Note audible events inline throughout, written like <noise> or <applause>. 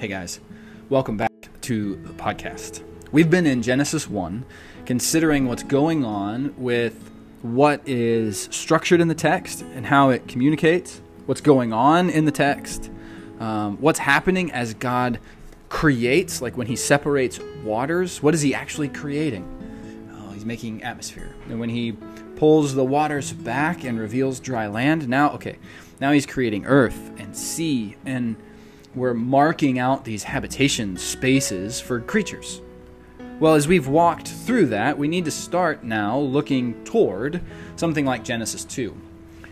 Hey guys, welcome back to the podcast. We've been in Genesis 1, considering what's going on with what is structured in the text and how it communicates, what's going on in the text, um, what's happening as God creates, like when He separates waters, what is He actually creating? Oh, He's making atmosphere. And when He pulls the waters back and reveals dry land, now, okay, now He's creating earth and sea and we're marking out these habitation spaces for creatures. Well, as we've walked through that, we need to start now looking toward something like Genesis 2.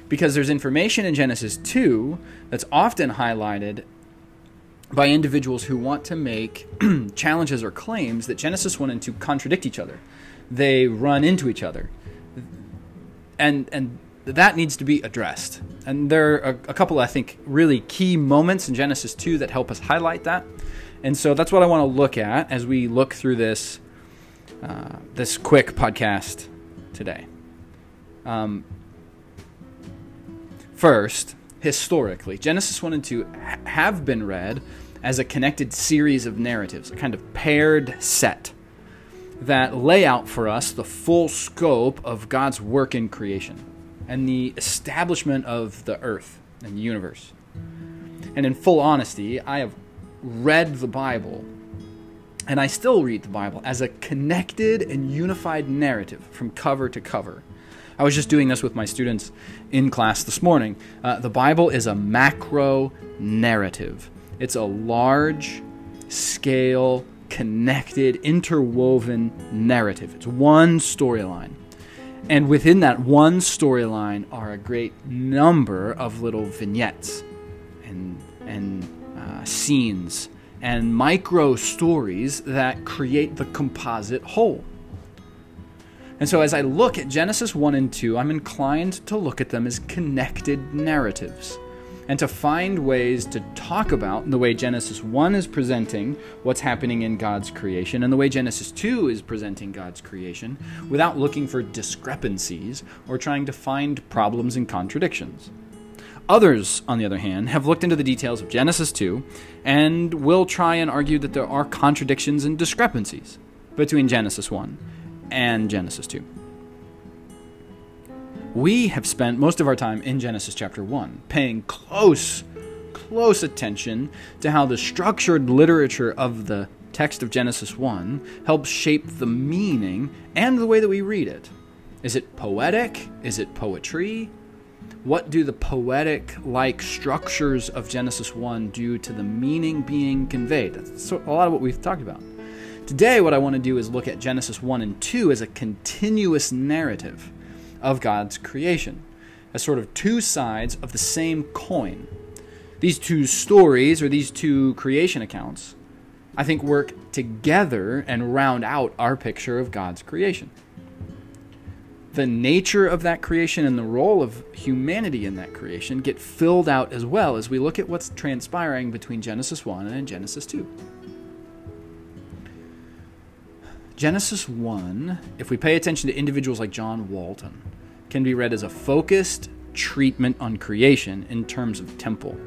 Because there's information in Genesis 2 that's often highlighted by individuals who want to make <clears throat> challenges or claims that Genesis 1 and 2 contradict each other. They run into each other. And and that needs to be addressed. And there are a, couple, I think, really key moments in Genesis 2 that help us highlight that. And so that's what I want to look at as we look through this uh, this quick podcast today. Um, first, historically, Genesis 1 and 2 ha- have been read as a connected series of narratives, a kind of paired set that lay out for us the full scope of God's work in creation and the establishment of the earth and the universe. And in full honesty, I have read the Bible, and I still read the Bible as a connected and unified narrative from cover to cover. I was just doing this with my students in class this morning. Uh, the Bible is a macro narrative, it's a large scale, connected, interwoven narrative. It's one storyline. And within that one storyline are a great number of little vignettes and, and uh, scenes and micro stories that create the composite whole. And so, as I look at Genesis 1 and 2, I'm inclined to look at them as connected narratives and to find ways to talk about the way Genesis 1 is presenting what's happening in God's creation and the way Genesis 2 is presenting God's creation without looking for discrepancies or trying to find problems and contradictions. Others, on the other hand, have looked into the details of Genesis 2 and will try and argue that there are contradictions and discrepancies between Genesis 1 and Genesis 2 we have spent most of our time in Genesis chapter 1, paying close, close attention to how the structured literature of the text of Genesis 1 helps shape the meaning and the way that we read it. Is it poetic? Is it poetry? What do the poetic like structures of Genesis 1 do to the meaning being conveyed? That's a lot of what we've talked about. Today, what I want to do is look at Genesis 1 and 2 as a continuous narrative of God's creation, as sort of two sides of the same coin. These two stories, or these two creation accounts, I think work together and round out our picture of God's creation. The nature of that creation and the role of humanity in that creation get filled out as well as we look at what's transpiring between Genesis 1 and Genesis 2. Genesis 1, if we pay attention to individuals like John Walton, can be read as a focused treatment on creation in terms of temple.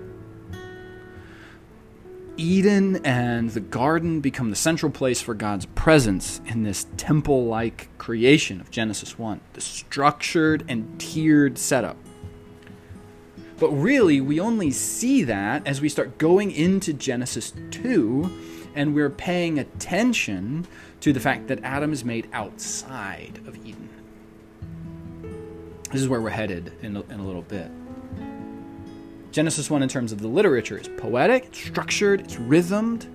Eden and the garden become the central place for God's presence in this temple like creation of Genesis 1, the structured and tiered setup. But really, we only see that as we start going into Genesis 2 and we're paying attention to the fact that Adam is made outside of Eden. This is where we're headed in a, in a little bit. Genesis 1, in terms of the literature, is poetic, it's structured, it's rhythmed.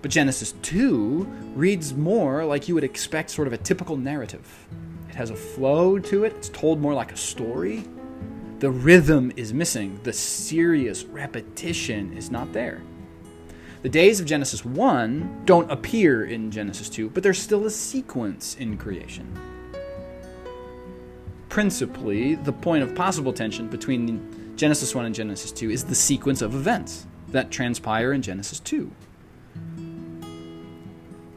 But Genesis 2 reads more like you would expect sort of a typical narrative. It has a flow to it, it's told more like a story. The rhythm is missing, the serious repetition is not there. The days of Genesis 1 don't appear in Genesis 2, but there's still a sequence in creation. Principally, the point of possible tension between Genesis 1 and Genesis 2 is the sequence of events that transpire in Genesis 2.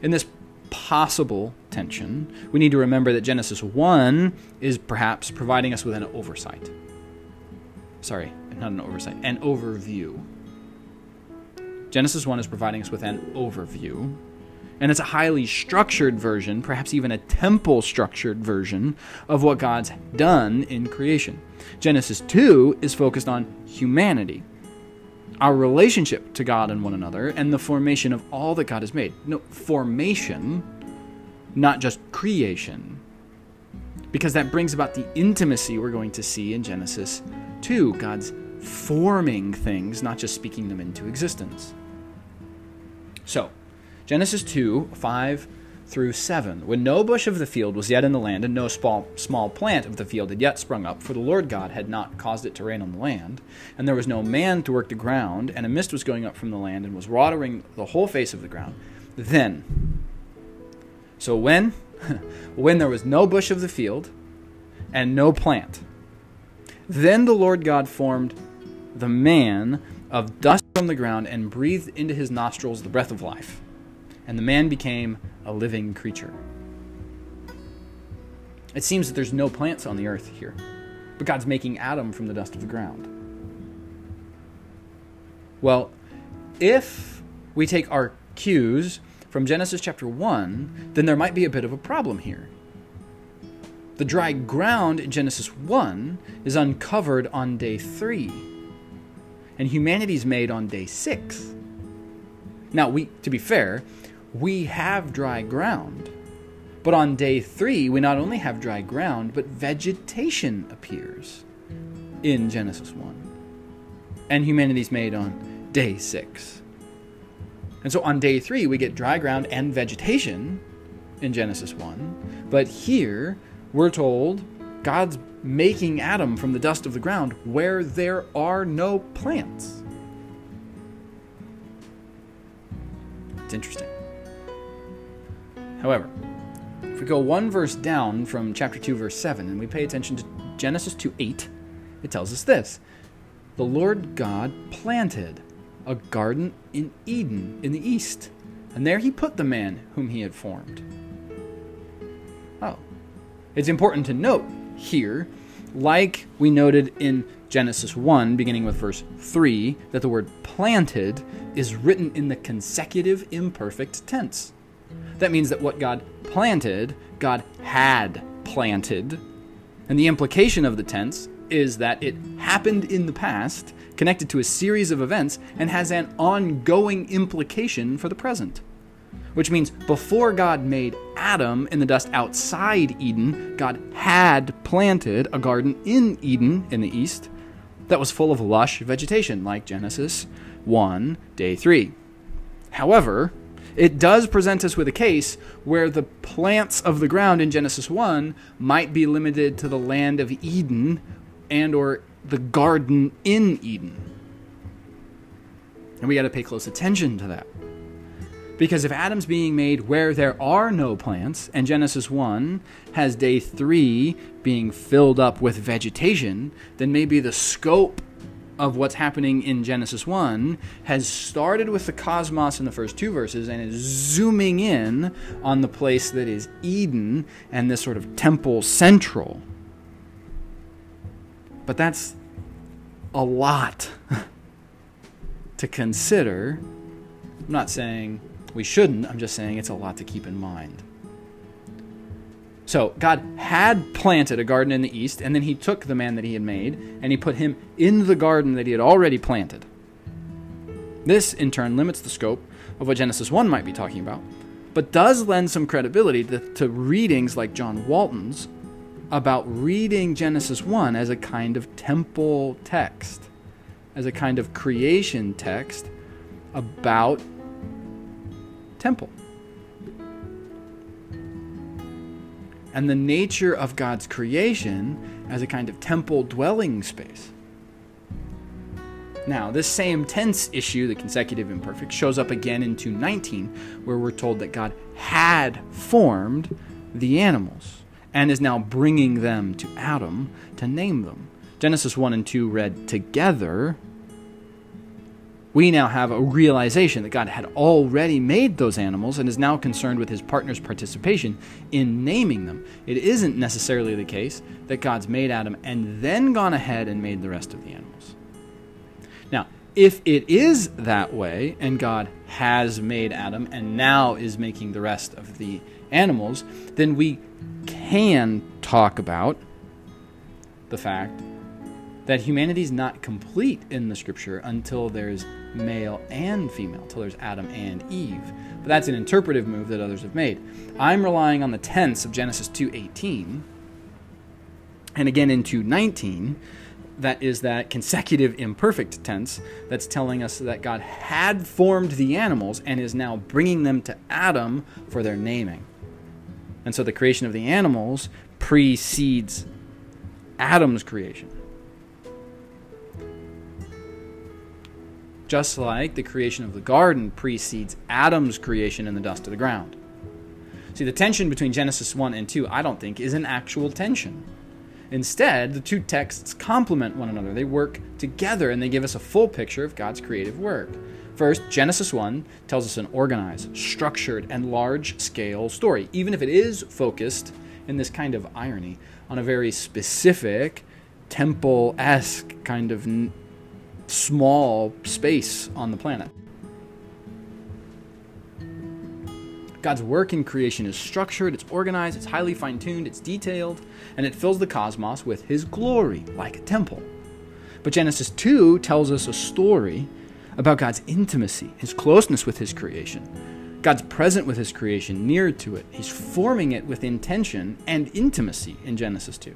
In this possible tension, we need to remember that Genesis 1 is perhaps providing us with an oversight. Sorry, not an oversight, an overview Genesis 1 is providing us with an overview, and it's a highly structured version, perhaps even a temple structured version, of what God's done in creation. Genesis 2 is focused on humanity, our relationship to God and one another, and the formation of all that God has made. No, formation, not just creation. Because that brings about the intimacy we're going to see in Genesis 2. God's forming things, not just speaking them into existence. So, Genesis 2 5 through 7. When no bush of the field was yet in the land, and no small, small plant of the field had yet sprung up, for the Lord God had not caused it to rain on the land, and there was no man to work the ground, and a mist was going up from the land, and was watering the whole face of the ground, then. So when? <laughs> when there was no bush of the field, and no plant. Then the Lord God formed the man of dust from the ground and breathed into his nostrils the breath of life. And the man became a living creature. It seems that there's no plants on the earth here, but God's making Adam from the dust of the ground. Well, if we take our cues from Genesis chapter 1, then there might be a bit of a problem here. The dry ground in Genesis 1 is uncovered on day 3, and humanity's made on day 6. Now, we to be fair, we have dry ground. But on day 3, we not only have dry ground, but vegetation appears in Genesis 1. And humanity's made on day 6. And so on day 3, we get dry ground and vegetation in Genesis 1. But here, we're told God's making Adam from the dust of the ground where there are no plants. It's interesting. However, if we go one verse down from chapter 2, verse 7, and we pay attention to Genesis 2 8, it tells us this The Lord God planted a garden in Eden in the east, and there he put the man whom he had formed. Oh, it's important to note here, like we noted in Genesis 1, beginning with verse 3, that the word planted is written in the consecutive imperfect tense. That means that what God planted, God had planted. And the implication of the tense is that it happened in the past, connected to a series of events, and has an ongoing implication for the present which means before God made Adam in the dust outside Eden, God had planted a garden in Eden in the east that was full of lush vegetation, like Genesis 1, day 3. However, it does present us with a case where the plants of the ground in Genesis 1 might be limited to the land of Eden and or the garden in Eden. And we got to pay close attention to that. Because if Adam's being made where there are no plants, and Genesis 1 has day 3 being filled up with vegetation, then maybe the scope of what's happening in Genesis 1 has started with the cosmos in the first two verses and is zooming in on the place that is Eden and this sort of temple central. But that's a lot <laughs> to consider. I'm not saying we shouldn't. I'm just saying it's a lot to keep in mind. So, God had planted a garden in the east, and then he took the man that he had made, and he put him in the garden that he had already planted. This, in turn, limits the scope of what Genesis 1 might be talking about, but does lend some credibility to, to readings like John Walton's about reading Genesis 1 as a kind of temple text, as a kind of creation text about temple. And the nature of God's creation as a kind of temple dwelling space. Now, this same tense issue, the consecutive imperfect, shows up again in 219, where we're told that God had formed the animals and is now bringing them to Adam to name them. Genesis 1 and 2 read together we now have a realization that God had already made those animals and is now concerned with his partner's participation in naming them. It isn't necessarily the case that God's made Adam and then gone ahead and made the rest of the animals. Now, if it is that way, and God has made Adam and now is making the rest of the animals, then we can talk about the fact that humanity is not complete in the scripture until there's male and female, until there's Adam and Eve. But that's an interpretive move that others have made. I'm relying on the tense of Genesis 2:18 and again in 2:19 that is that consecutive imperfect tense that's telling us that God had formed the animals and is now bringing them to Adam for their naming. And so the creation of the animals precedes Adam's creation. Just like the creation of the garden precedes Adam's creation in the dust of the ground. See, the tension between Genesis 1 and 2, I don't think, is an actual tension. Instead, the two texts complement one another. They work together and they give us a full picture of God's creative work. First, Genesis 1 tells us an organized, structured, and large scale story, even if it is focused in this kind of irony on a very specific, temple esque kind of small space on the planet. God's work in creation is structured, it's organized, it's highly fine tuned, it's detailed, and it fills the cosmos with His glory, like a temple. But Genesis 2 tells us a story about God's intimacy, His closeness with His creation. God's present with His creation, near to it. He's forming it with intention and intimacy in Genesis 2.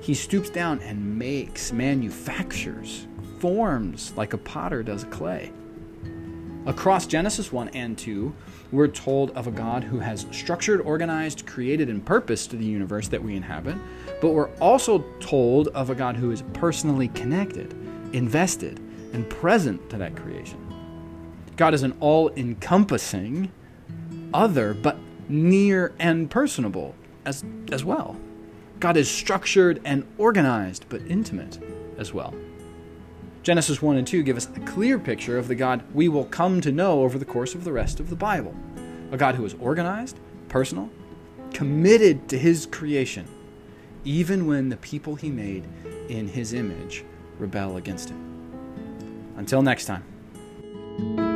He stoops down and makes, manufactures, forms like a potter does clay. Across Genesis 1 and 2, we're told of a God who has structured, organized, created, and purposed the universe that we inhabit, but we're also told of a God who is personally connected, invested, and present to that creation. God is an all encompassing other, but near and personable as, as well. God is structured and organized, but intimate as well. Genesis 1 and 2 give us a clear picture of the God we will come to know over the course of the rest of the Bible. A God who is organized, personal, committed to his creation, even when the people he made in his image rebel against him. Until next time.